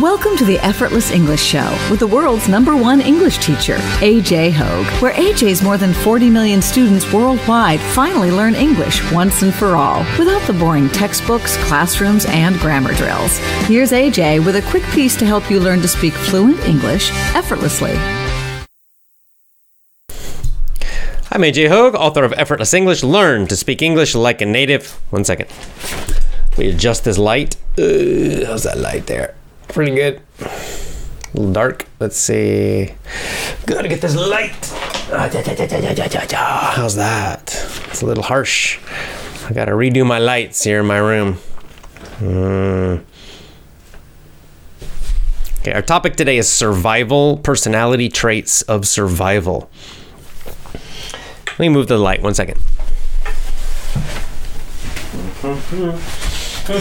Welcome to the Effortless English Show with the world's number one English teacher, AJ Hoge, where AJ's more than 40 million students worldwide finally learn English once and for all without the boring textbooks, classrooms, and grammar drills. Here's AJ with a quick piece to help you learn to speak fluent English effortlessly. I'm AJ Hoge, author of Effortless English. Learn to speak English like a native. One second. We adjust this light. Uh, how's that light there? Pretty good. A little dark. Let's see. Gotta get this light. How's that? It's a little harsh. I gotta redo my lights here in my room. Mm. Okay, our topic today is survival, personality traits of survival. Let me move the light one second. I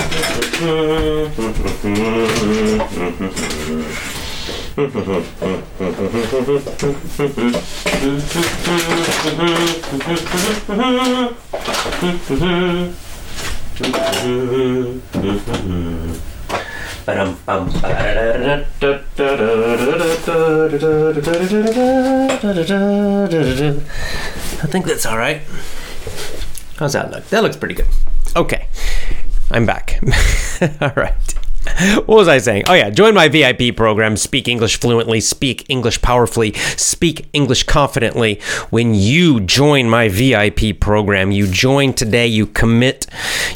think that's all right. How's that look? That looks pretty good. Okay, I'm back. all right. What was I saying? Oh, yeah. Join my VIP program. Speak English fluently, speak English powerfully, speak English confidently. When you join my VIP program, you join today, you commit,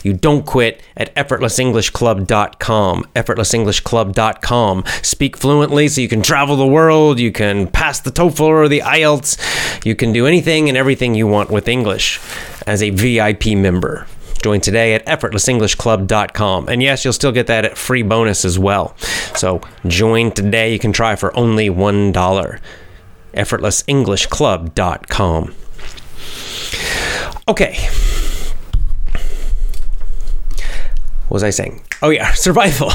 you don't quit at effortlessenglishclub.com. Effortlessenglishclub.com. Speak fluently so you can travel the world, you can pass the TOEFL or the IELTS, you can do anything and everything you want with English as a VIP member. Join today at effortlessenglishclub.com. And yes, you'll still get that at free bonus as well. So join today. You can try for only $1. effortlessenglishclub.com. Okay. What was I saying? Oh, yeah, survival.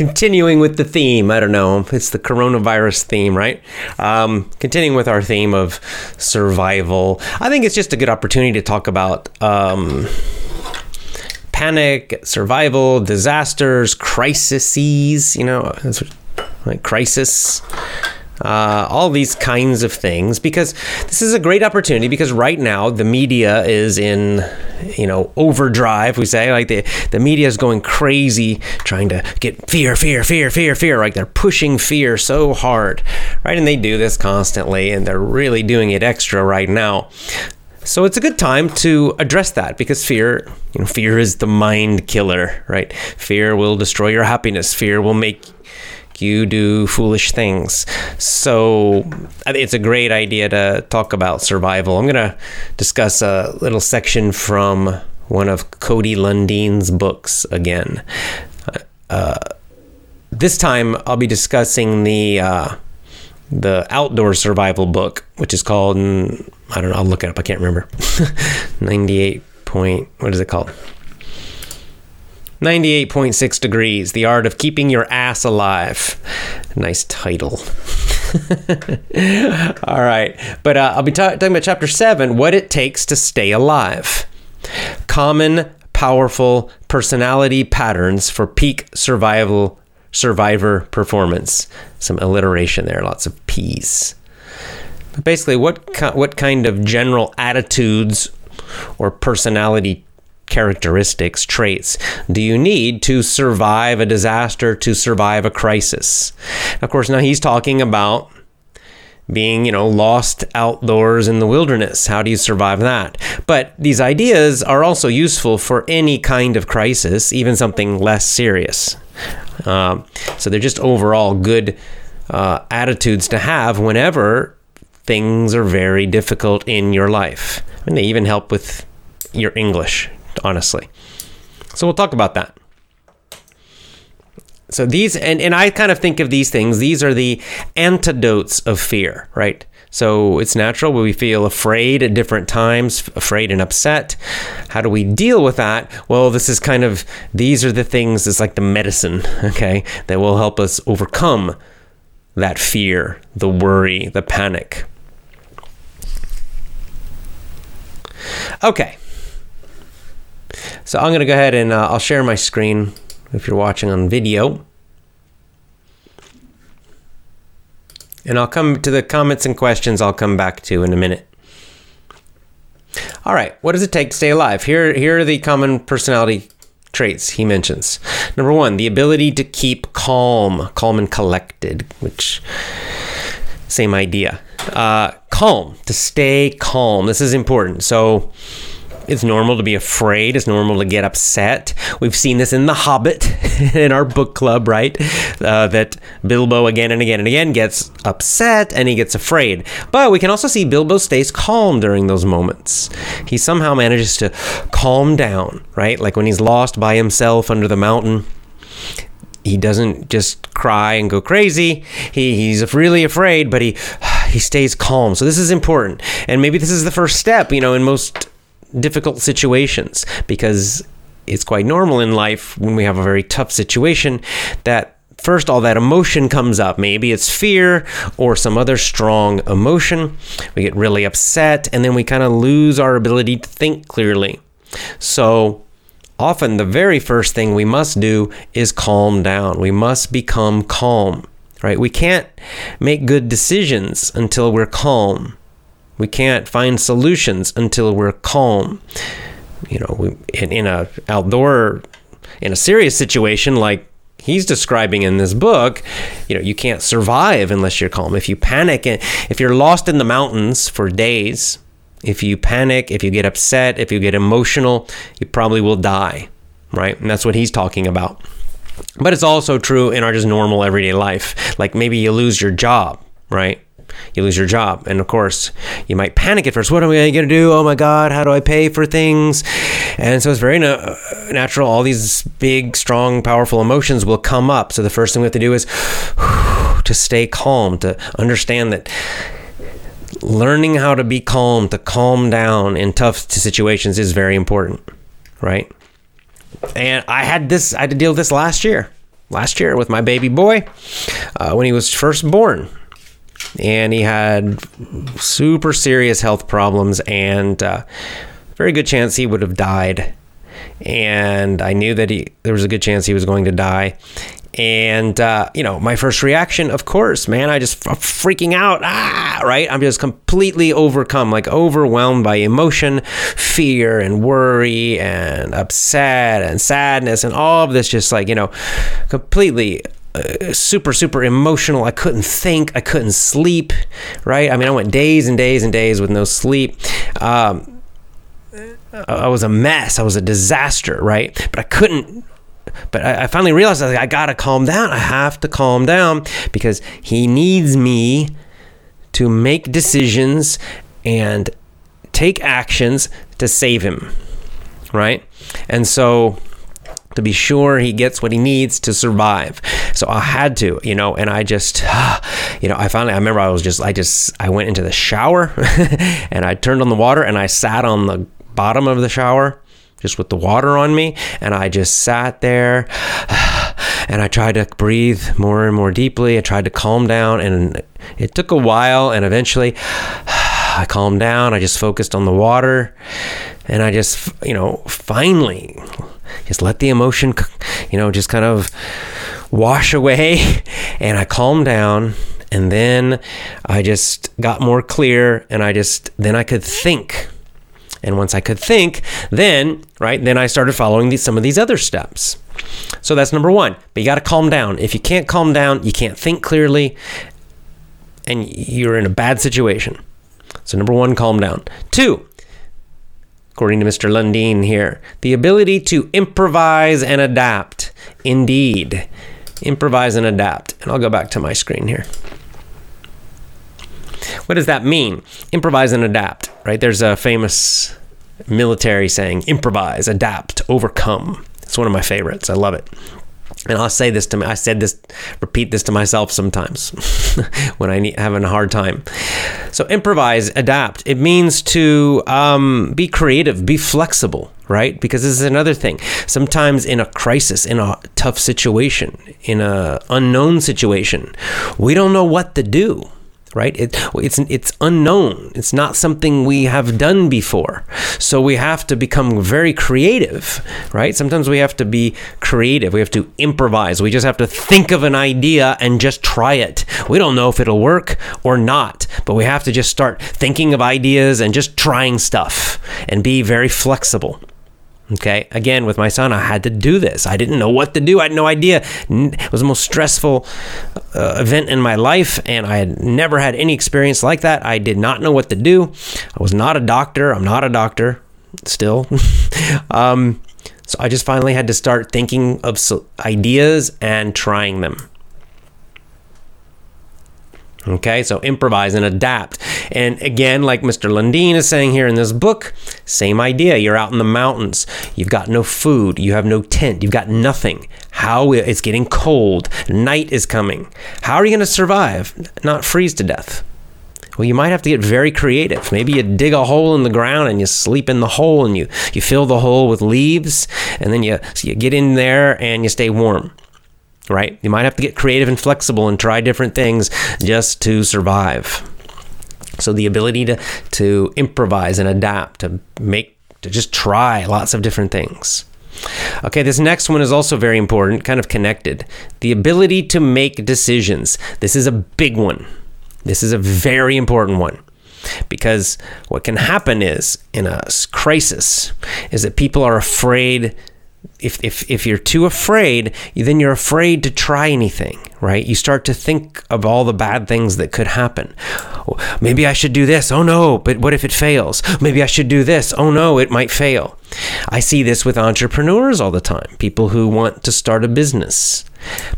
Continuing with the theme, I don't know, it's the coronavirus theme, right? Um, continuing with our theme of survival, I think it's just a good opportunity to talk about um, panic, survival, disasters, crises, you know, like crisis. Uh, all these kinds of things because this is a great opportunity because right now the media is in you know overdrive we say like the the media is going crazy trying to get fear fear fear fear fear like they're pushing fear so hard right and they do this constantly and they're really doing it extra right now so it's a good time to address that because fear, you know, fear is the mind killer, right? Fear will destroy your happiness. Fear will make you do foolish things. So it's a great idea to talk about survival. I'm going to discuss a little section from one of Cody Lundin's books again. Uh, this time I'll be discussing the uh, the outdoor survival book, which is called I don't know. I'll look it up. I can't remember. 98 point. What is it called? 98.6 degrees the art of keeping your ass alive. Nice title. All right but uh, i'll be ta- talking about chapter 7 what it takes to stay alive. Common powerful personality patterns for peak survival survivor performance. Some alliteration there lots of p's. But basically what ki- what kind of general attitudes or personality characteristics, traits do you need to survive a disaster, to survive a crisis? Of course, now he's talking about being, you know, lost outdoors in the wilderness. How do you survive that? But these ideas are also useful for any kind of crisis, even something less serious. Um, so they're just overall good uh, attitudes to have whenever things are very difficult in your life. And they even help with your English honestly. So we'll talk about that. So these and, and I kind of think of these things, these are the antidotes of fear, right? So it's natural when we feel afraid at different times, afraid and upset. How do we deal with that? Well, this is kind of these are the things, it's like the medicine, okay, that will help us overcome that fear, the worry, the panic. Okay. So I'm going to go ahead and uh, I'll share my screen if you're watching on video. And I'll come to the comments and questions I'll come back to in a minute. All right, what does it take to stay alive? Here, here are the common personality traits he mentions. Number one, the ability to keep calm, calm and collected, which same idea. Uh, calm, to stay calm. This is important. So, it's normal to be afraid. It's normal to get upset. We've seen this in The Hobbit, in our book club, right? Uh, that Bilbo again and again and again gets upset and he gets afraid. But we can also see Bilbo stays calm during those moments. He somehow manages to calm down, right? Like when he's lost by himself under the mountain he doesn't just cry and go crazy. He, he's really afraid, but he he stays calm. So this is important. And maybe this is the first step, you know, in most difficult situations because it's quite normal in life when we have a very tough situation that first all that emotion comes up. Maybe it's fear or some other strong emotion. We get really upset and then we kind of lose our ability to think clearly. So often the very first thing we must do is calm down. We must become calm, right? We can't make good decisions until we're calm. We can't find solutions until we're calm. You know, in, in a outdoor, in a serious situation like he's describing in this book, you know, you can't survive unless you're calm. If you panic if you're lost in the mountains for days, if you panic, if you get upset, if you get emotional, you probably will die, right? And that's what he's talking about. But it's also true in our just normal everyday life. Like maybe you lose your job, right? You lose your job. And of course, you might panic at first. What am I going to do? Oh my God, how do I pay for things? And so it's very na- natural. All these big, strong, powerful emotions will come up. So the first thing we have to do is to stay calm, to understand that learning how to be calm, to calm down in tough situations is very important, right? And I had this, I had to deal with this last year. Last year with my baby boy uh, when he was first born and he had super serious health problems and uh, very good chance he would have died. And i knew that he there was a good chance he was going to die. And uh, you know my first reaction of course man i just freaking out ah right? I'm just completely overcome like overwhelmed by emotion fear and worry and upset and sadness and all of this just like you know completely uh, super super emotional. I couldn't think. I couldn't sleep right? I mean i went days and days and days with no sleep. Um, i was a mess. I was a disaster right? But i couldn't but I, I finally realized I, like, I gotta calm down. I have to calm down because he needs me to make decisions and take actions to save him right? And so to be sure he gets what he needs to survive. So I had to, you know, and I just, you know, I finally, I remember I was just, I just, I went into the shower and I turned on the water and I sat on the bottom of the shower just with the water on me and I just sat there and I tried to breathe more and more deeply. I tried to calm down and it took a while and eventually I calmed down. I just focused on the water and I just, you know, finally just let the emotion, you know, just kind of wash away. And I calmed down. And then I just got more clear and I just, then I could think. And once I could think, then, right, then I started following these, some of these other steps. So that's number one. But you got to calm down. If you can't calm down, you can't think clearly, and you're in a bad situation. So, number one, calm down. Two, according to Mr. Lundin here. The ability to improvise and adapt. Indeed. Improvise and adapt. And I'll go back to my screen here. What does that mean? Improvise and adapt, right? There's a famous military saying improvise, adapt, overcome. It's one of my favorites. I love it. And I'll say this to me. I said this, repeat this to myself sometimes when I need having a hard time. So improvise, adapt. It means to um, be creative, be flexible, right? Because this is another thing. Sometimes in a crisis, in a tough situation, in a unknown situation, we don't know what to do. Right? It, it's it's unknown. It's not something we have done before. So we have to become very creative, right? Sometimes we have to be creative. We have to improvise. We just have to think of an idea and just try it. We don't know if it'll work or not, but we have to just start thinking of ideas and just trying stuff and be very flexible. Okay. Again, with my son, I had to do this. I didn't know what to do. I had no idea. It was the most stressful uh, event in my life, and I had never had any experience like that. I did not know what to do. I was not a doctor. I'm not a doctor still. um, so I just finally had to start thinking of ideas and trying them. Okay, so improvise and adapt. And again, like Mr. Lundin is saying here in this book, same idea. You're out in the mountains. You've got no food. You have no tent. You've got nothing. How it's getting cold. Night is coming. How are you going to survive? Not freeze to death. Well, you might have to get very creative. Maybe you dig a hole in the ground and you sleep in the hole and you, you fill the hole with leaves and then you, you get in there and you stay warm right? You might have to get creative and flexible and try different things just to survive. So the ability to to improvise and adapt, to make to just try lots of different things. Okay, this next one is also very important, kind of connected. The ability to make decisions. This is a big one. This is a very important one. Because what can happen is in a crisis is that people are afraid if, if, if you're too afraid, then you're afraid to try anything, right? You start to think of all the bad things that could happen. Oh, maybe I should do this. Oh no, but what if it fails? Maybe I should do this. Oh no, it might fail. I see this with entrepreneurs all the time people who want to start a business,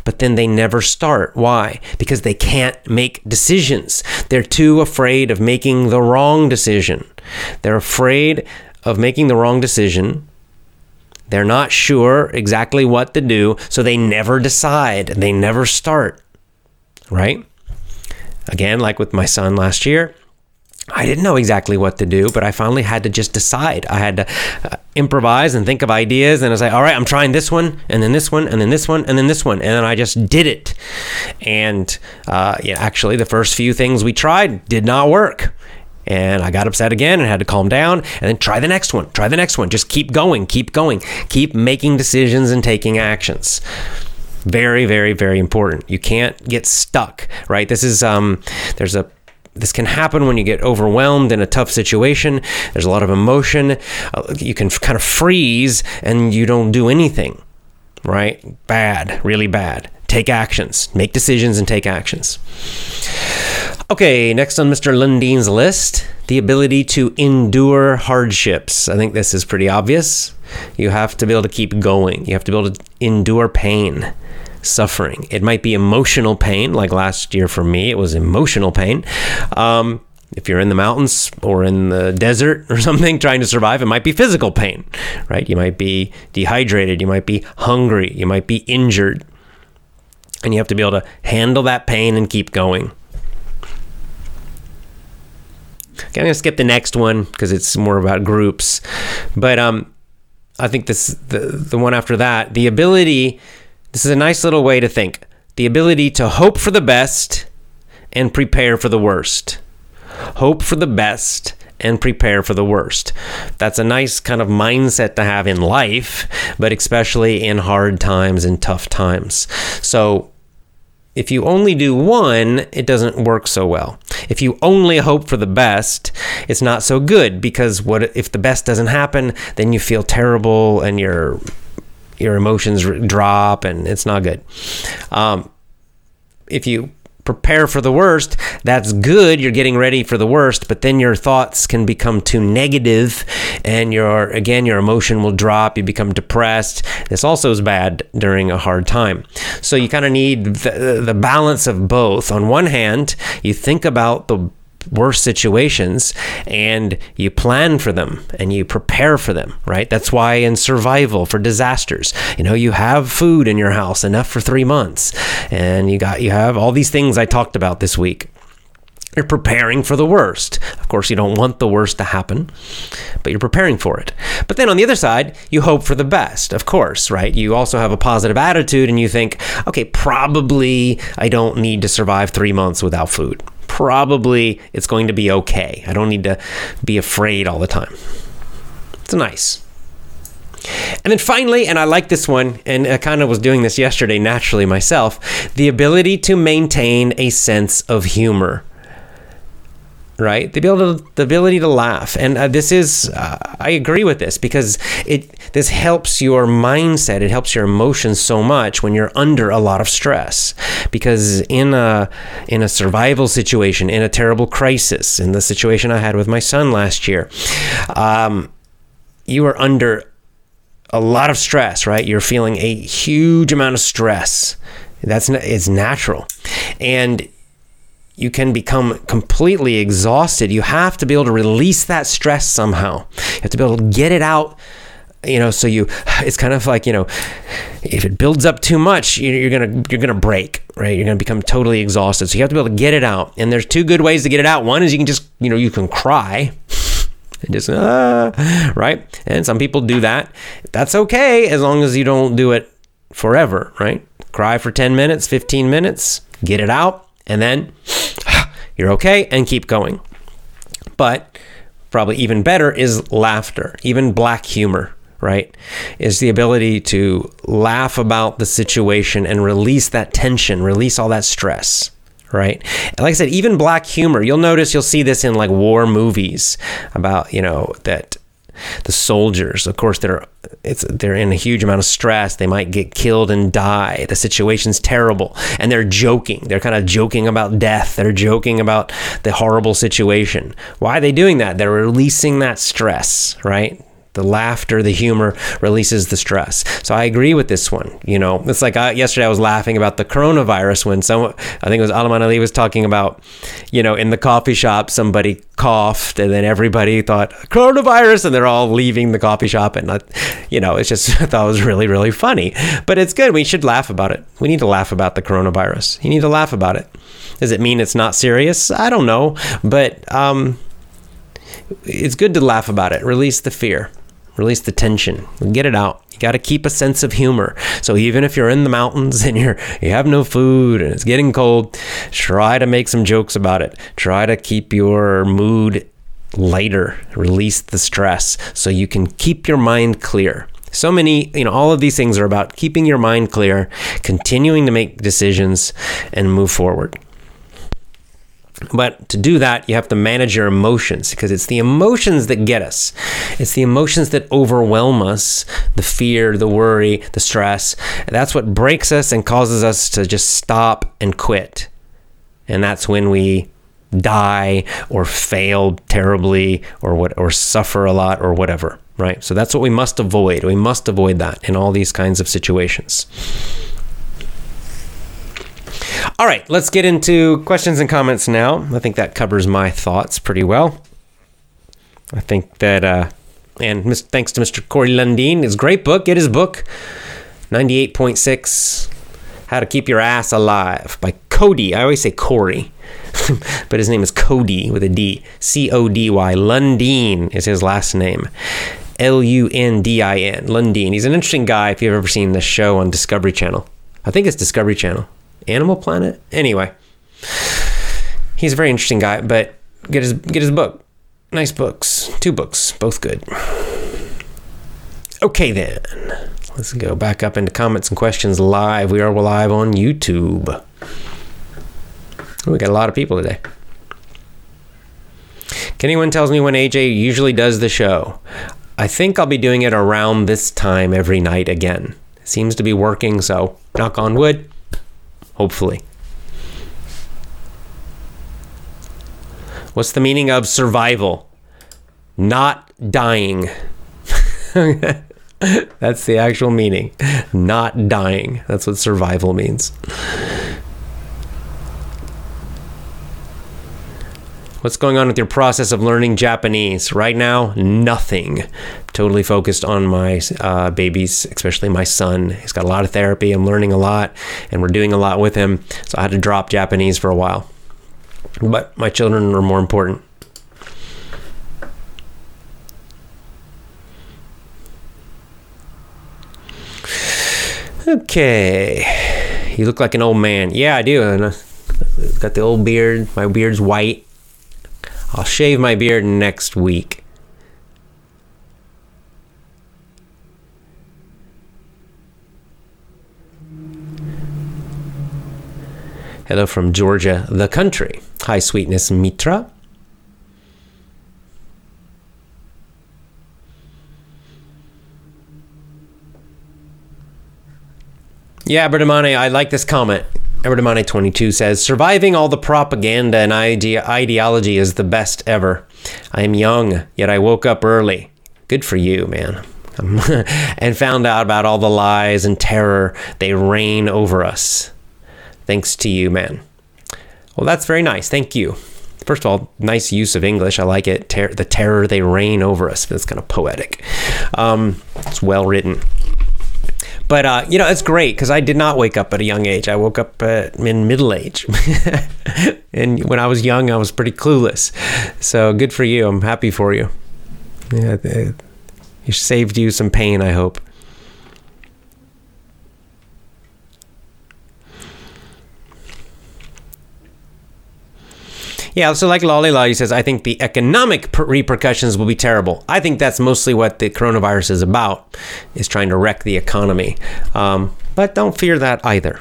but then they never start. Why? Because they can't make decisions. They're too afraid of making the wrong decision. They're afraid of making the wrong decision they're not sure exactly what to do, so they never decide. They never start. Right? Again, like with my son last year, I didn't know exactly what to do, but I finally had to just decide. I had to uh, improvise and think of ideas, and I was like, all right, I'm trying this one, and then this one, and then this one, and then this one. And then I just did it. And uh, yeah, actually, the first few things we tried did not work. And I got upset again and had to calm down and then try the next one, try the next one. Just keep going, keep going, keep making decisions and taking actions. Very, very, very important. You can't get stuck, right? This is, um, there's a, this can happen when you get overwhelmed in a tough situation. There's a lot of emotion. Uh, you can kind of freeze and you don't do anything, right? Bad, really bad. Take actions, make decisions and take actions. Okay, next on Mr. Lundin's list, the ability to endure hardships. I think this is pretty obvious. You have to be able to keep going. You have to be able to endure pain, suffering. It might be emotional pain, like last year for me, it was emotional pain. Um, if you're in the mountains or in the desert or something trying to survive, it might be physical pain, right? You might be dehydrated, you might be hungry, you might be injured. And you have to be able to handle that pain and keep going. Okay, I'm gonna skip the next one because it's more about groups, but um, I think this the the one after that, the ability. This is a nice little way to think. The ability to hope for the best and prepare for the worst. Hope for the best and prepare for the worst. That's a nice kind of mindset to have in life, but especially in hard times and tough times. So if you only do one, it doesn't work so well. If you only hope for the best, it's not so good because what if the best doesn't happen, then you feel terrible and your your emotions drop and it's not good. Um, if you prepare for the worst, that's good. You're getting ready for the worst, but then your thoughts can become too negative and your again your emotion will drop, you become depressed. This also is bad during a hard time. So you kind of need the, the balance of both. On one hand, you think about the worst situations and you plan for them and you prepare for them, right? That's why in survival for disasters, you know, you have food in your house enough for 3 months and you got you have all these things I talked about this week. You're preparing for the worst. Of course, you don't want the worst to happen, but you're preparing for it. But then on the other side, you hope for the best, of course, right? You also have a positive attitude and you think, okay, probably I don't need to survive three months without food probably it's going to be okay. I don't need to be afraid all the time. It's nice. And then finally, and I like this one, and I kind of was doing this yesterday naturally myself the ability to maintain a sense of humor right? The ability, the ability to laugh, and uh, this is, uh, I agree with this because it this helps your mindset, it helps your emotions so much when you're under a lot of stress. Because in a in a survival situation, in a terrible crisis, in the situation I had with my son last year, um, you are under a lot of stress, right? You're feeling a huge amount of stress. That's it's natural, and you can become completely exhausted. You have to be able to release that stress somehow. You have to be able to get it out. You know, so you, it's kind of like you know, if it builds up too much, you're gonna you're gonna break, right? You're gonna become totally exhausted. So you have to be able to get it out. And there's two good ways to get it out. One is you can just you know you can cry, and just ah, right. And some people do that. That's okay as long as you don't do it forever, right? Cry for 10 minutes, 15 minutes, get it out, and then you're okay and keep going. But probably even better is laughter, even black humor, right? Is the ability to laugh about the situation and release that tension, release all that stress. Right. Like I said, even black humor, you'll notice you'll see this in like war movies about, you know, that the soldiers. Of course, they're they're in a huge amount of stress. They might get killed and die. The situation's terrible, and they're joking. They're kind of joking about death. They're joking about the horrible situation. Why are they doing that? They're releasing that stress, right? The laughter, the humor releases the stress. So I agree with this one. You know, it's like I, yesterday I was laughing about the coronavirus when someone, I think it was Alaman Ali was talking about, you know, in the coffee shop, somebody coughed and then everybody thought coronavirus and they're all leaving the coffee shop. And, you know, it's just, I thought it was really, really funny. But it's good. We should laugh about it. We need to laugh about the coronavirus. You need to laugh about it. Does it mean it's not serious? I don't know. But, um, it's good to laugh about it. Release the fear release the tension. Get it out. You got to keep a sense of humor. So even if you're in the mountains and you're you have no food and it's getting cold try to make some jokes about it. Try to keep your mood lighter. Release the stress so you can keep your mind clear. So many you know all of these things are about keeping your mind clear continuing to make decisions and move forward but to do that, you have to manage your emotions because it's the emotions that get us. It's the emotions that overwhelm us the fear, the worry, the stress. That's what breaks us and causes us to just stop and quit. And that's when we die or fail terribly or what or suffer a lot or whatever, right? So that's what we must avoid. We must avoid that in all these kinds of situations. All right, let's get into questions and comments now. I think that covers my thoughts pretty well. I think that, uh, and mis- thanks to Mr. Corey Lundin, his great book. Get his book, 98.6 How to Keep Your Ass Alive by Cody. I always say Corey, but his name is Cody with a D. C O D Y. Lundin is his last name. L U N D I N. Lundin. He's an interesting guy if you've ever seen this show on Discovery Channel. I think it's Discovery Channel. Animal Planet. Anyway, he's a very interesting guy. But get his get his book. Nice books. Two books, both good. Okay then, let's go back up into comments and questions live. We are live on YouTube. We got a lot of people today. Can anyone tells me when AJ usually does the show? I think I'll be doing it around this time every night again. Seems to be working, so knock on wood hopefully. What's the meaning of survival? Not dying. That's the actual meaning. Not dying. That's what survival means. What's going on with your process of learning Japanese? Right now, nothing. Totally focused on my uh, babies, especially my son. He's got a lot of therapy. I'm learning a lot, and we're doing a lot with him. So I had to drop Japanese for a while. But my children are more important. Okay. You look like an old man. Yeah, I do. And got the old beard. My beard's white. I'll shave my beard next week. Hello from Georgia, the country. Hi, sweetness Mitra. Yeah, Berdamane, I like this comment. Berdamane 22 says, Surviving all the propaganda and ide- ideology is the best ever. I am young, yet I woke up early. Good for you, man. and found out about all the lies and terror they reign over us. Thanks to you, man. Well, that's very nice. Thank you. First of all, nice use of English. I like it. Ter- the terror they reign over us. That's kind of poetic. Um, it's well written. But uh, you know, it's great because I did not wake up at a young age. I woke up in middle age, and when I was young, I was pretty clueless. So good for you. I'm happy for you. Yeah, it saved you some pain. I hope. Yeah, so like Lolly Lolly says, I think the economic per- repercussions will be terrible. I think that's mostly what the coronavirus is about, is trying to wreck the economy. Um, but don't fear that either.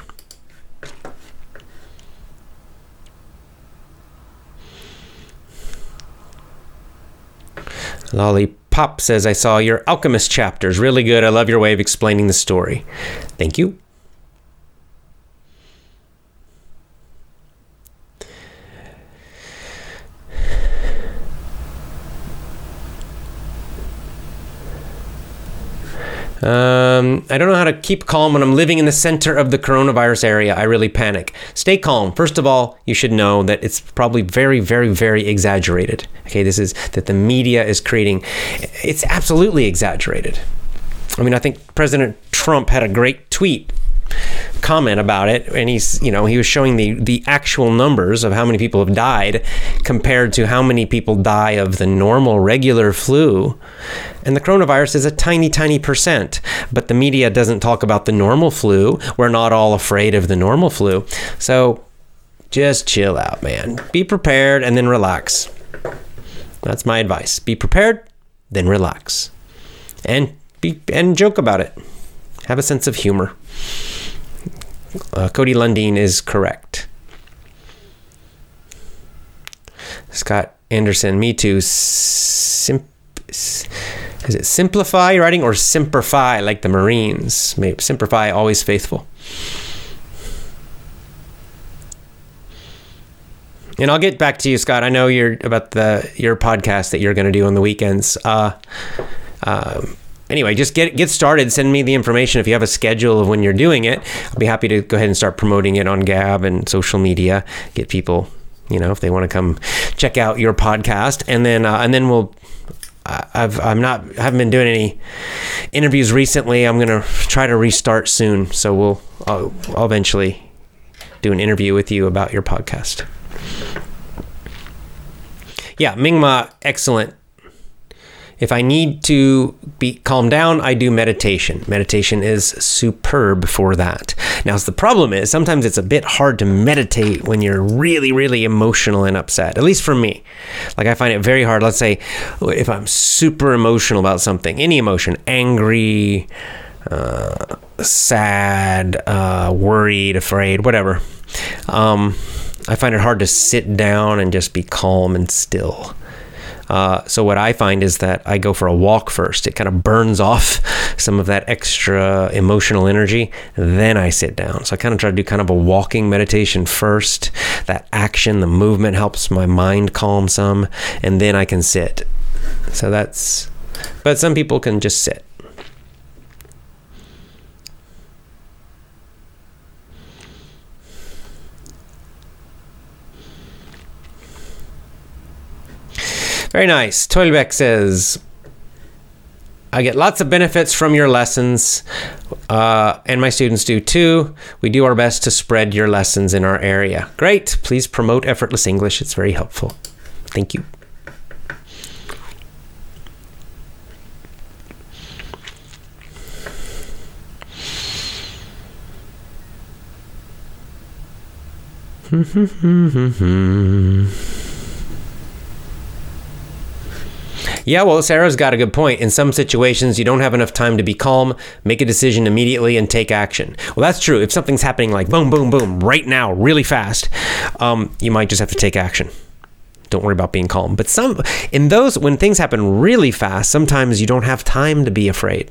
Lollipop says, I saw your Alchemist chapters. Really good. I love your way of explaining the story. Thank you. Um, I don't know how to keep calm when I'm living in the center of the coronavirus area. I really panic. Stay calm. First of all, you should know that it's probably very, very, very exaggerated. Okay, this is that the media is creating. It's absolutely exaggerated. I mean, I think President Trump had a great tweet comment about it and he's you know he was showing the the actual numbers of how many people have died compared to how many people die of the normal regular flu. And the coronavirus is a tiny tiny percent but the media doesn't talk about the normal flu. We're not all afraid of the normal flu. So just chill out man. Be prepared and then relax. That's my advice. Be prepared then relax. And be and joke about it. Have a sense of humor uh, Cody Lundin is correct. Scott Anderson, me too. Sim- is it simplify writing or Semper Fi like the Marines? Maybe Semper Fi, always faithful. And I'll get back to you, Scott. I know you're about the your podcast that you're going to do on the weekends. Uh, um, anyway, just get get started. Send me the information if you have a schedule of when you're doing it. I'll be happy to go ahead and start promoting it on Gab and social media. Get people, you know, if they want to come check out your podcast, and then uh, and then we'll. I've I'm not haven't been doing any interviews recently. I'm gonna try to restart soon, so we'll I'll, I'll eventually do an interview with you about your podcast. Yeah, Mingma, excellent if I need to be calm down, I do meditation. Meditation is superb for that. Now, the problem is sometimes it's a bit hard to meditate when you're really, really emotional and upset. At least for me, like I find it very hard. Let's say if I'm super emotional about something, any emotion, angry, uh, sad, uh, worried, afraid, whatever. Um, I find it hard to sit down and just be calm and still. Uh, so what I find is that I go for a walk first. It kind of burns off some of that extra emotional energy. Then I sit down. So I kind of try to do kind of a walking meditation first. That action, the movement helps my mind calm some, and then I can sit. So that's. But some people can just sit. Very nice. Toilbeck says, I get lots of benefits from your lessons, uh, and my students do too. We do our best to spread your lessons in our area. Great. Please promote effortless English. It's very helpful. Thank you. Hmm, hmm, hmm, Yeah, well, Sarah's got a good point. In some situations, you don't have enough time to be calm, make a decision immediately, and take action. Well, that's true. If something's happening like boom, boom, boom, right now, really fast, um, you might just have to take action. Don't worry about being calm. But some in those when things happen really fast, sometimes you don't have time to be afraid.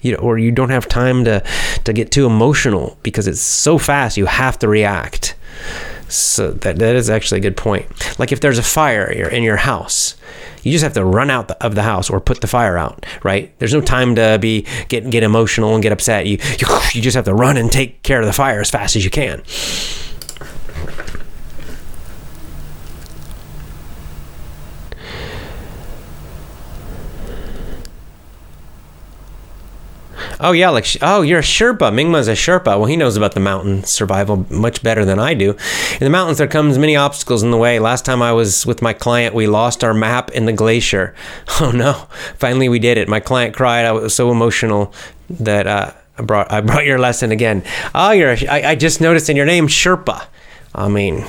You know, or you don't have time to to get too emotional because it's so fast. You have to react. So that that is actually a good point. Like if there's a fire in your house, you just have to run out of the house or put the fire out, right? There's no time to be get get emotional and get upset. You you, you just have to run and take care of the fire as fast as you can. Oh yeah, like oh you're a Sherpa. Mingma's a Sherpa. Well, he knows about the mountain survival much better than I do. In the mountains, there comes many obstacles in the way. Last time I was with my client, we lost our map in the glacier. Oh no! Finally, we did it. My client cried. I was so emotional that uh, I brought I brought your lesson again. Oh, you're. I, I just noticed in your name Sherpa. I mean,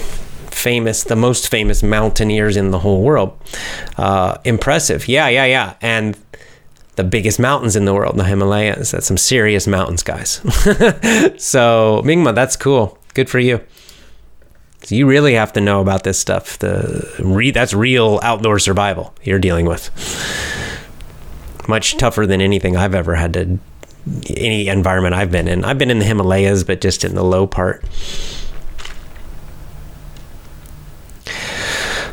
famous, the most famous mountaineers in the whole world. Uh, impressive. Yeah, yeah, yeah. And the biggest mountains in the world, the Himalayas. That's some serious mountains, guys. so, Mingma, that's cool. Good for you. So you really have to know about this stuff. The re, that's real outdoor survival you're dealing with. Much tougher than anything I've ever had to any environment I've been in. I've been in the Himalayas, but just in the low part.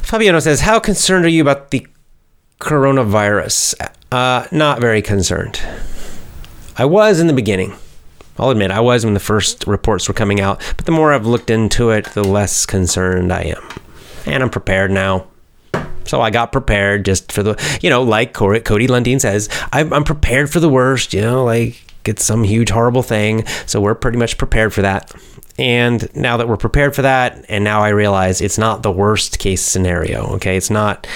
Fabiano says, "How concerned are you about the coronavirus?" Uh, not very concerned. I was in the beginning. I'll admit, I was when the first reports were coming out, but the more I've looked into it, the less concerned I am. And I'm prepared now. So I got prepared just for the, you know, like Cody Lundin says, I'm, I'm prepared for the worst, you know, like it's some huge, horrible thing. So we're pretty much prepared for that. And now that we're prepared for that, and now I realize it's not the worst case scenario, okay? It's not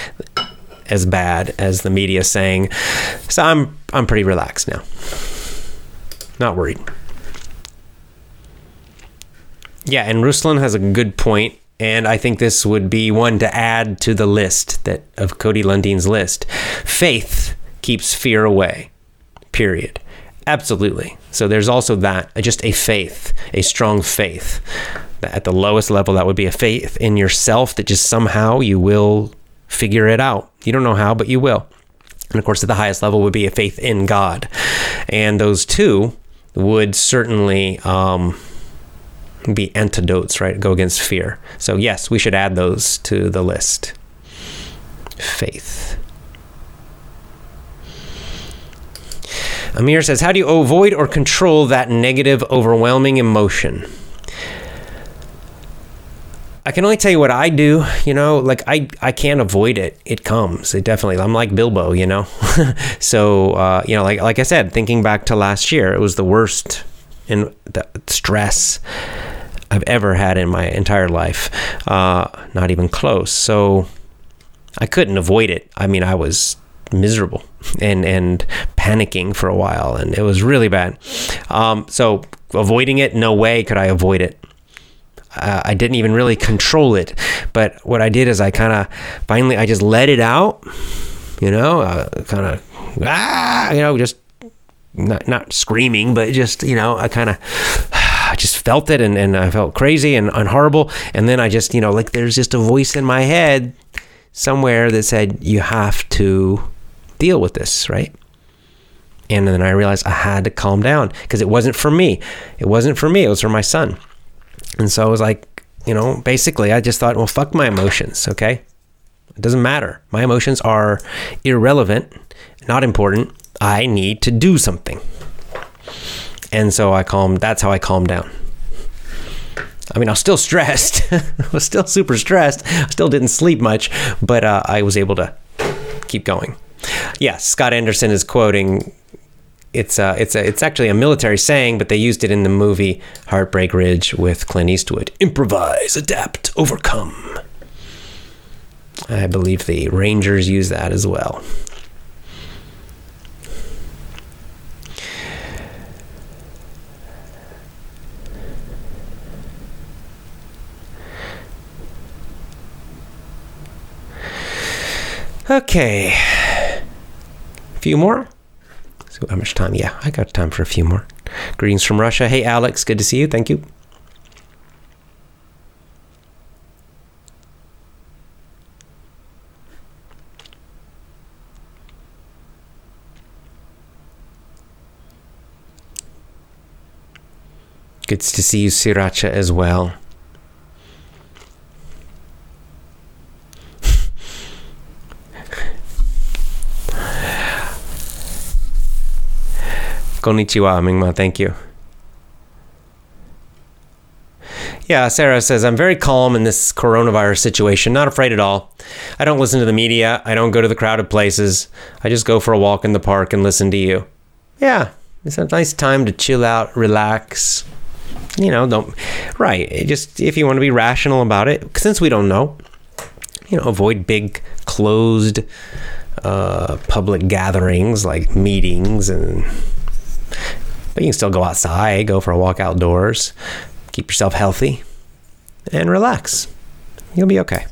as bad as the media saying. So I'm I'm pretty relaxed now. Not worried. Yeah, and Ruslan has a good point, and I think this would be one to add to the list that of Cody Lundin's list. Faith keeps fear away. Period. Absolutely. So there's also that, just a faith, a strong faith. At the lowest level, that would be a faith in yourself that just somehow you will figure it out. You don't know how, but you will. And of course, at the highest level would be a faith in God. And those two would certainly um, be antidotes, right? Go against fear. So, yes, we should add those to the list. Faith. Amir says, How do you avoid or control that negative, overwhelming emotion? I can only tell you what I do, you know, like I, I can't avoid it. It comes. It definitely, I'm like Bilbo, you know? so, uh, you know, like, like I said, thinking back to last year, it was the worst in the stress I've ever had in my entire life. Uh, not even close. So I couldn't avoid it. I mean, I was miserable and, and panicking for a while and it was really bad. Um, so avoiding it, no way could I avoid it uh, I didn't even really control it. But what I did is I kind of finally I just let it out, you know, uh, kind of ah, you know, just not not screaming, but just you know, I kind of I just felt it and, and I felt crazy and, and horrible. And then I just, you know, like there's just a voice in my head somewhere that said, you have to deal with this, right? And then I realized I had to calm down because it wasn't for me. It wasn't for me. It was for my son. And so I was like, you know, basically, I just thought, well, fuck my emotions, okay? It doesn't matter. My emotions are irrelevant, not important. I need to do something. And so I calmed, that's how I calmed down. I mean, I was still stressed. I was still super stressed. I still didn't sleep much, but uh, I was able to keep going. Yes, yeah, Scott Anderson is quoting it's a, it's a, it's actually a military saying, but they used it in the movie Heartbreak Ridge with Clint Eastwood. Improvise, adapt, overcome. I believe the Rangers use that as well. Okay. A few more. So how much time? Yeah, I got time for a few more. Greetings from Russia. Hey, Alex. Good to see you. Thank you. Good to see you, Sriracha, as well. Konnichiwa, Mingma. Thank you. Yeah, Sarah says, I'm very calm in this coronavirus situation, not afraid at all. I don't listen to the media. I don't go to the crowded places. I just go for a walk in the park and listen to you. Yeah, it's a nice time to chill out, relax. You know, don't, right. Just if you want to be rational about it, since we don't know, you know, avoid big, closed, uh, public gatherings like meetings and but you can still go outside, go for a walk outdoors, keep yourself healthy, and relax. You'll be okay.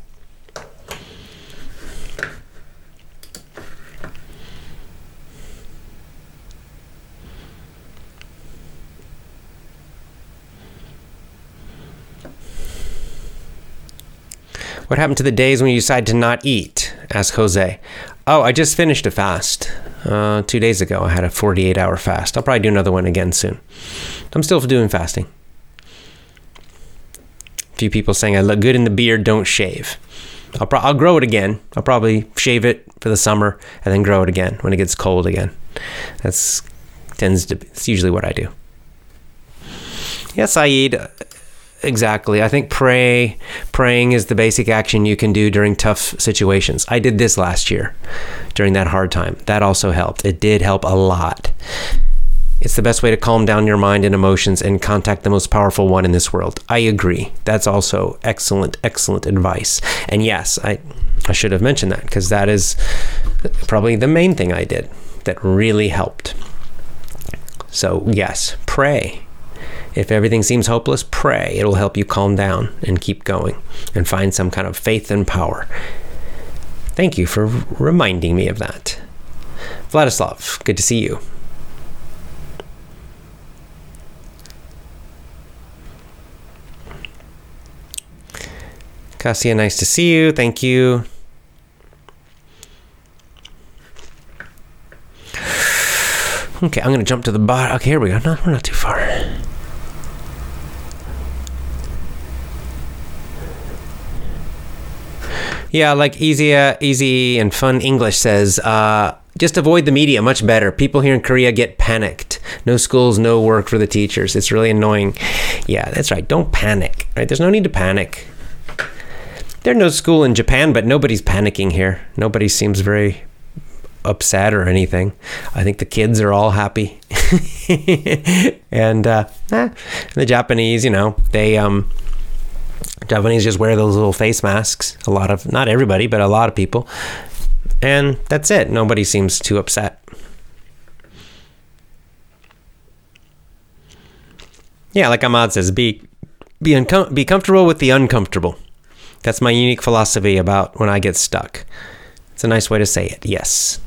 What happened to the days when you decide to not eat? asked Jose. Oh, I just finished a fast. Uh, two days ago, I had a 48 hour fast. I'll probably do another one again soon. I'm still doing fasting. A few people saying I look good in the beard, don't shave. I'll, pro- I'll grow it again. I'll probably shave it for the summer and then grow it again when it gets cold again. That's tends to be, it's usually what I do. Yes, Saeed, exactly. I think pray praying is the basic action you can do during tough situations. I did this last year during that hard time. That also helped. It did help a lot. It's the best way to calm down your mind and emotions and contact the most powerful one in this world. I agree. That's also excellent, excellent advice. And yes, I I should have mentioned that because that is probably the main thing I did that really helped. So, yes, pray. If everything seems hopeless, pray. It'll help you calm down and keep going and find some kind of faith and power. Thank you for reminding me of that. Vladislav, good to see you. Cassia, nice to see you. Thank you. Okay, I'm to jump to the bottom. Okay, here we go. No, we're not too far. Yeah, like easy, uh, easy and fun English says, uh, just avoid the media much better. People here in Korea get panicked. No schools, no work for the teachers. It's really annoying. Yeah, that's right. Don't panic. Right? There's no need to panic. There's no school in Japan, but nobody's panicking here. Nobody seems very upset or anything. I think the kids are all happy. and uh, eh, the Japanese, you know, they um, Japanese just wear those little face masks. A lot of, not everybody, but a lot of people. And that's it. Nobody seems too upset. Yeah, like Ahmad says, be be uncom- be comfortable with the uncomfortable. That's my unique philosophy about when I get stuck. It's a nice way to say it. Yes.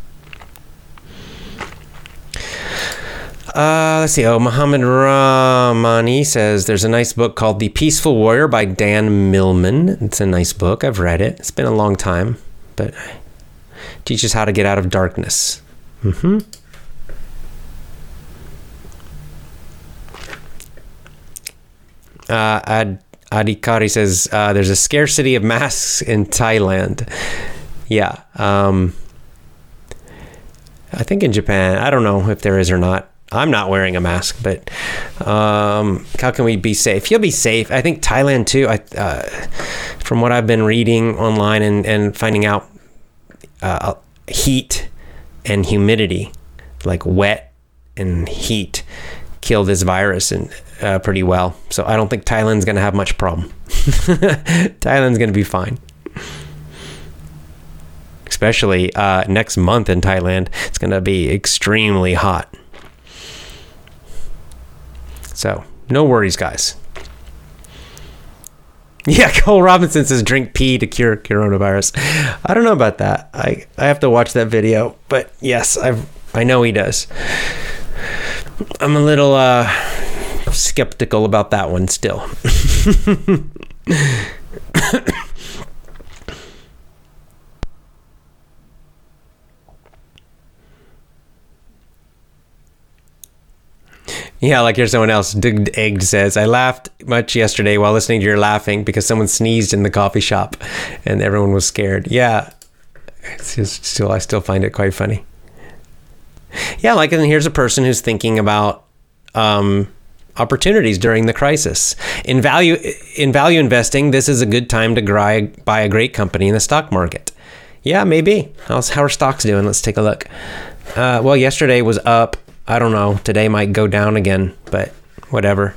Uh, let's see. Oh, Muhammad Ramani says there's a nice book called The Peaceful Warrior by Dan Millman. It's a nice book. I've read it. It's been a long time, but teaches how to get out of darkness. Mm-hmm. Uh, Ad, Adikari says uh, there's a scarcity of masks in Thailand. Yeah. Um, I think in Japan, I don't know if there is or not. I'm not wearing a mask, but um, how can we be safe? You'll be safe. I think Thailand too. I, uh, from what I've been reading online and, and finding out, uh, heat and humidity, like wet and heat, kill this virus and uh, pretty well. So I don't think Thailand's gonna have much problem. Thailand's gonna be fine. Especially uh, next month in Thailand, it's gonna be extremely hot. So, no worries, guys. Yeah, Cole Robinson says drink pee to cure coronavirus. I don't know about that. I, I have to watch that video, but yes, I I know he does. I'm a little uh, skeptical about that one still. Yeah, like here's someone else. Digged Egged says, I laughed much yesterday while listening to your laughing because someone sneezed in the coffee shop and everyone was scared. Yeah. It's just still I still find it quite funny. Yeah, like and here's a person who's thinking about um, opportunities during the crisis. In value in value investing, this is a good time to buy, buy a great company in the stock market. Yeah, maybe. How's how are stocks doing? Let's take a look. Uh, well, yesterday was up I don't know. Today might go down again, but whatever.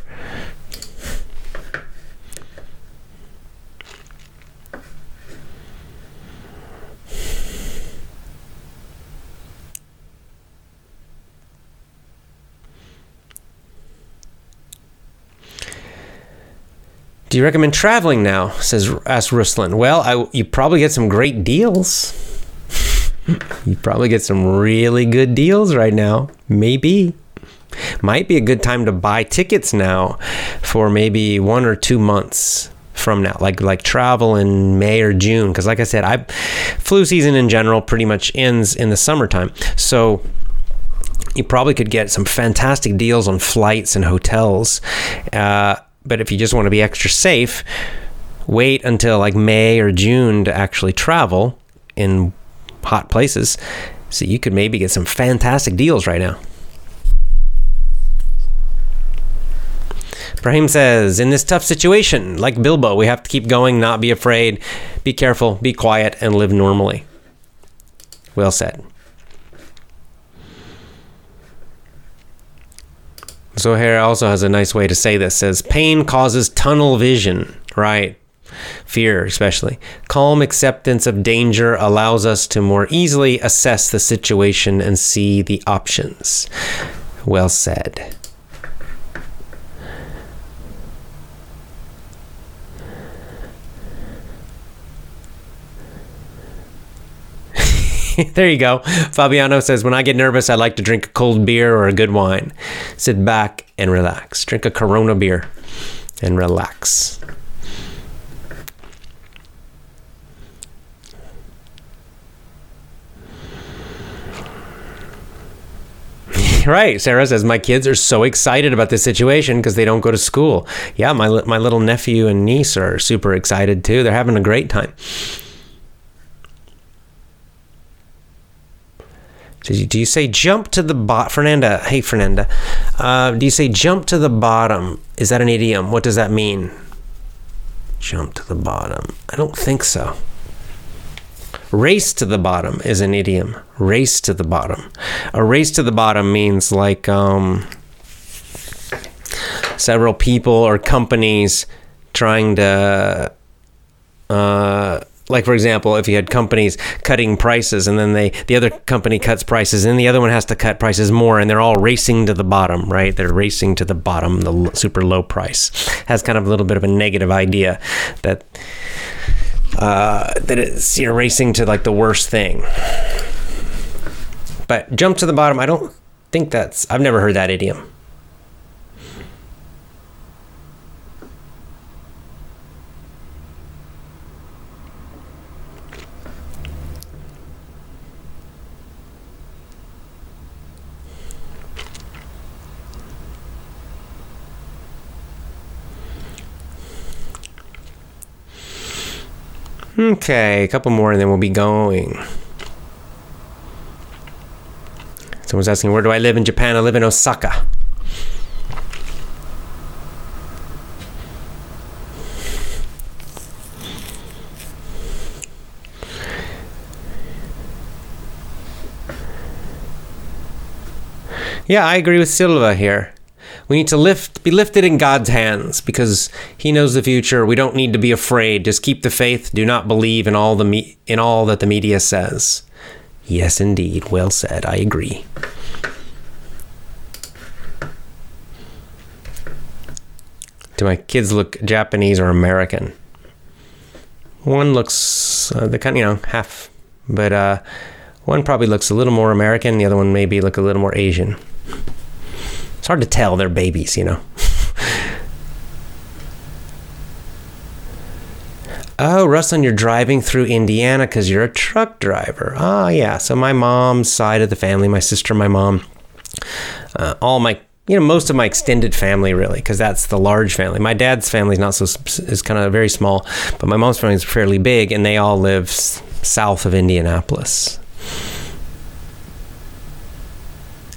Do you recommend traveling now? Says asked Ruslan. Well, I, you probably get some great deals you probably get some really good deals right now. Maybe. Might be a good time to buy tickets now for maybe one or two months from now like like travel in May or June because like I said I flu season in general pretty much ends in the summertime so you probably could get some fantastic deals on flights and hotels uh, but if you just want to be extra safe wait until like May or June to actually travel in hot places. So you could maybe get some fantastic deals right now. Brahim says, in this tough situation, like Bilbo, we have to keep going, not be afraid, be careful, be quiet, and live normally. Well said. Zohair also has a nice way to say this. Says pain causes tunnel vision. Right fear especially. Calm acceptance of danger allows us to more easily assess the situation and see the options. Well said. there you go. Fabiano says, When I get nervous, I like to drink a cold beer or a good wine. Sit back and relax. Drink a Corona beer and relax. right. Sarah says my kids are so excited about this situation because they don't go to school. Yeah, my my little nephew and niece are super excited too. They're having a great time. Do you say jump to the bottom? Fernanda, hey Fernanda, uh, do you say jump to the bottom? Is that an idiom? What does that mean? Jump to the bottom. I don't think so. Race to the bottom is an idiom. Race to the bottom. A race to the bottom means like um, several people or companies trying to. Uh, like for example if you had companies cutting prices and then they the other company cuts prices and the other one has to cut prices more and they're all racing to the bottom right they're racing to the bottom the super low price has kind of a little bit of a negative idea that uh, that it's you're racing to like the worst thing. But jump to the bottom, I don't think that's I've never heard that idiom. Okay, a couple more and then we'll be going. Someone's asking, where do I live in Japan? I live in Osaka. Yeah, I agree with Silva here. We need to lift, be lifted in God's hands because He knows the future. We don't need to be afraid. Just keep the faith. Do not believe in all the me- in all that the media says. Yes, indeed. Well said. I agree. Do my kids look Japanese or American? one looks uh, the kind you know half, but uh, one probably looks a little more American. The other one maybe look a little more Asian. It's hard to tell. They're babies, you know. Oh, Ruslan, you're driving through Indiana because you're a truck driver. Ah, yeah. So my mom's side of the family, my sister, my mom, uh, all my, you know, most of my extended family, really, because that's the large family. My dad's family is not so is kind of very small, but my mom's family is fairly big, and they all live s- south of Indianapolis.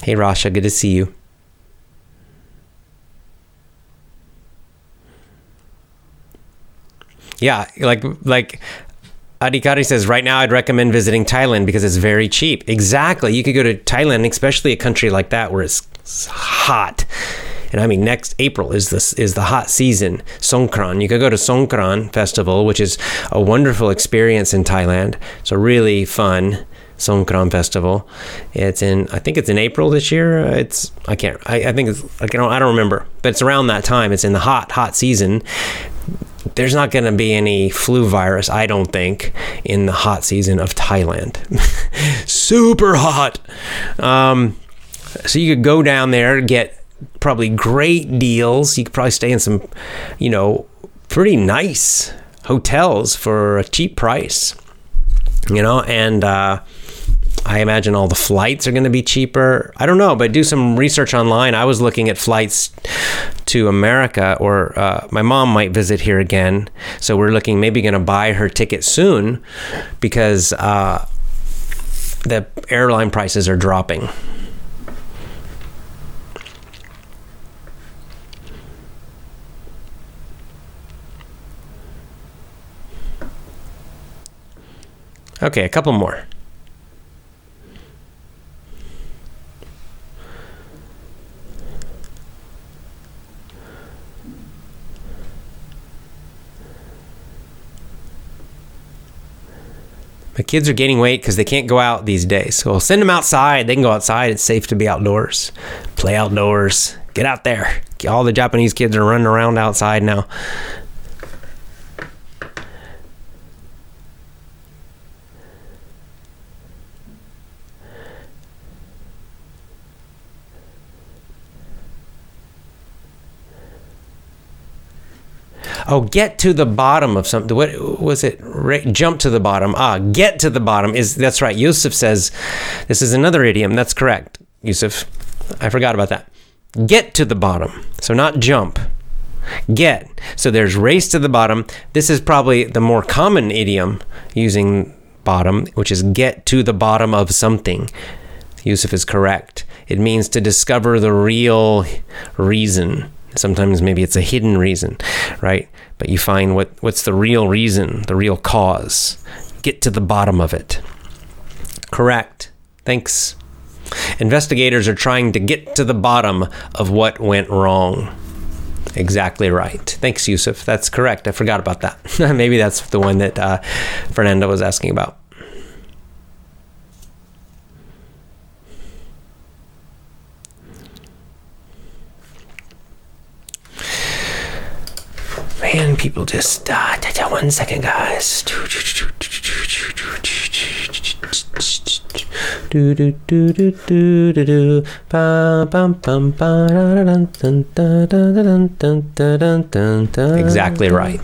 Hey, Rasha, good to see you. Yeah, like like Adikari says, right now I'd recommend visiting Thailand because it's very cheap. Exactly. You could go to Thailand, especially a country like that where it's hot. And I mean, next April is this is the hot season, Songkran. You could go to Songkran Festival, which is a wonderful experience in Thailand. It's a really fun Songkran Festival. It's in, I think it's in April this year. It's, I can't, I, I think it's, I don't, I don't remember, but it's around that time. It's in the hot, hot season there's not going to be any flu virus, I don't think, in the hot season of Thailand. Super hot. Um, so you could go down there, get probably great deals. You could probably stay in some, you know, pretty nice hotels for a cheap price, you know, and, uh, I imagine all the flights are going to be cheaper. I don't know, but do some research online. I was looking at flights to America, or uh, my mom might visit here again. So we're looking, maybe going to buy her ticket soon because uh, the airline prices are dropping. Okay, a couple more. My kids are gaining weight because they can't go out these days. So we'll send them outside. They can go outside. It's safe to be outdoors. Play outdoors. Get out there. All the Japanese kids are running around outside now. Oh, get to the bottom of something. What was it? Jump to the bottom. Ah, get to the bottom is that's right. Yusuf says this is another idiom. That's correct, Yusuf. I forgot about that. Get to the bottom. So not jump. Get. So there's race to the bottom. This is probably the more common idiom using bottom, which is get to the bottom of something. Yusuf is correct. It means to discover the real reason Sometimes maybe it's a hidden reason, right? But you find what, what's the real reason, the real cause. Get to the bottom of it. Correct. Thanks. Investigators are trying to get to the bottom of what went wrong. Exactly right. Thanks, Yusuf. That's correct. I forgot about that. maybe that's the one that uh, Fernando was asking about. Man, people just uh, one second, guys. Exactly right.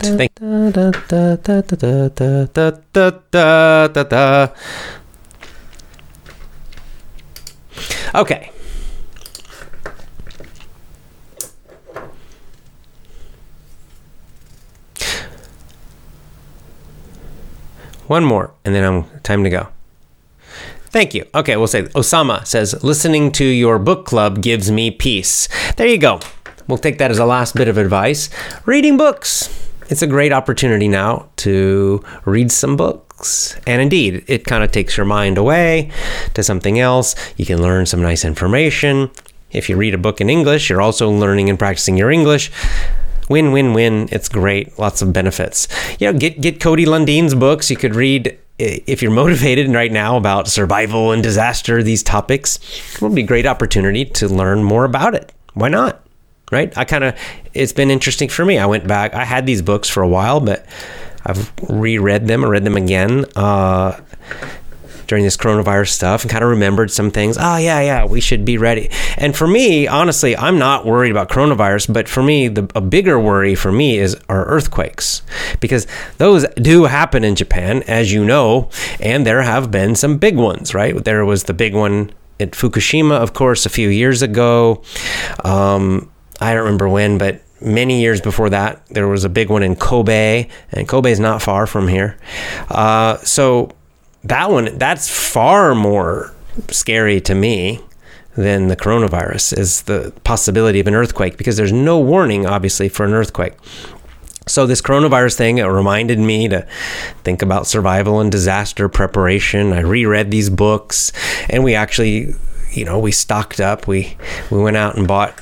Okay. One more, and then I'm time to go. Thank you. Okay, we'll say Osama says, listening to your book club gives me peace. There you go. We'll take that as a last bit of advice. Reading books. It's a great opportunity now to read some books. And indeed, it kind of takes your mind away to something else. You can learn some nice information. If you read a book in English, you're also learning and practicing your English win win win. It's great. Lots of benefits. You know get get cody lundin's books. You could read if you're motivated right now about survival and disaster these topics it will be a great opportunity to learn more about it. Why not? Right? I kind of it's been interesting for me. I went back i had these books for a while but I've reread them, I read them again. Uh, during this coronavirus stuff and kind of remembered some things. Oh, yeah, yeah, we should be ready. And for me, honestly, I'm not worried about coronavirus, but for me, the, a bigger worry for me is are earthquakes because those do happen in Japan, as you know, and there have been some big ones, right? There was the big one at Fukushima, of course, a few years ago. Um, I don't remember when, but many years before that, there was a big one in Kobe, and Kobe is not far from here. Uh, so that one that's far more scary to me than the coronavirus is the possibility of an earthquake because there's no warning obviously for an earthquake. So this coronavirus thing it reminded me to think about survival and disaster preparation. I reread these books and we actually you know we stocked up. We we went out and bought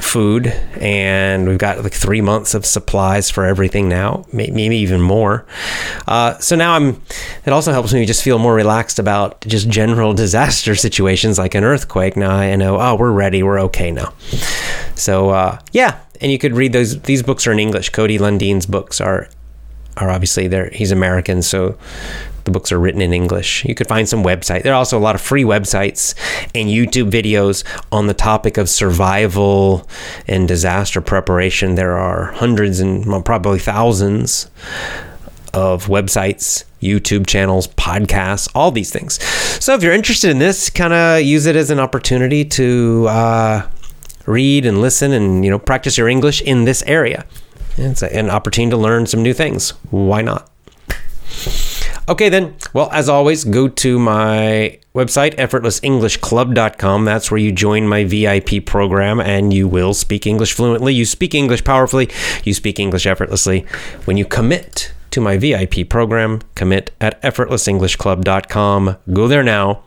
food and we've got like three months of supplies for everything now maybe even more. Uh, so now i'm it also helps me just feel more relaxed about just general disaster situations like an earthquake. Now i know oh we're ready we're okay now. So uh, yeah and you could read those these books are in english. Cody lundin's books are are obviously there. He's american so the books are written in English. You could find some website. There are also a lot of free websites and YouTube videos on the topic of survival and disaster preparation. There are hundreds and well, probably thousands of websites, YouTube channels, podcasts, all these things. So if you're interested in this, kind of use it as an opportunity to uh, read and listen and you know practice your English in this area. It's an opportunity to learn some new things. Why not? Okay, then. Well, as always, go to my website, effortlessenglishclub.com. That's where you join my VIP program and you will speak English fluently. You speak English powerfully. You speak English effortlessly. When you commit to my VIP program, commit at effortlessenglishclub.com. Go there now.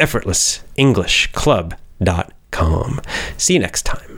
effortlessenglishclub.com. See you next time.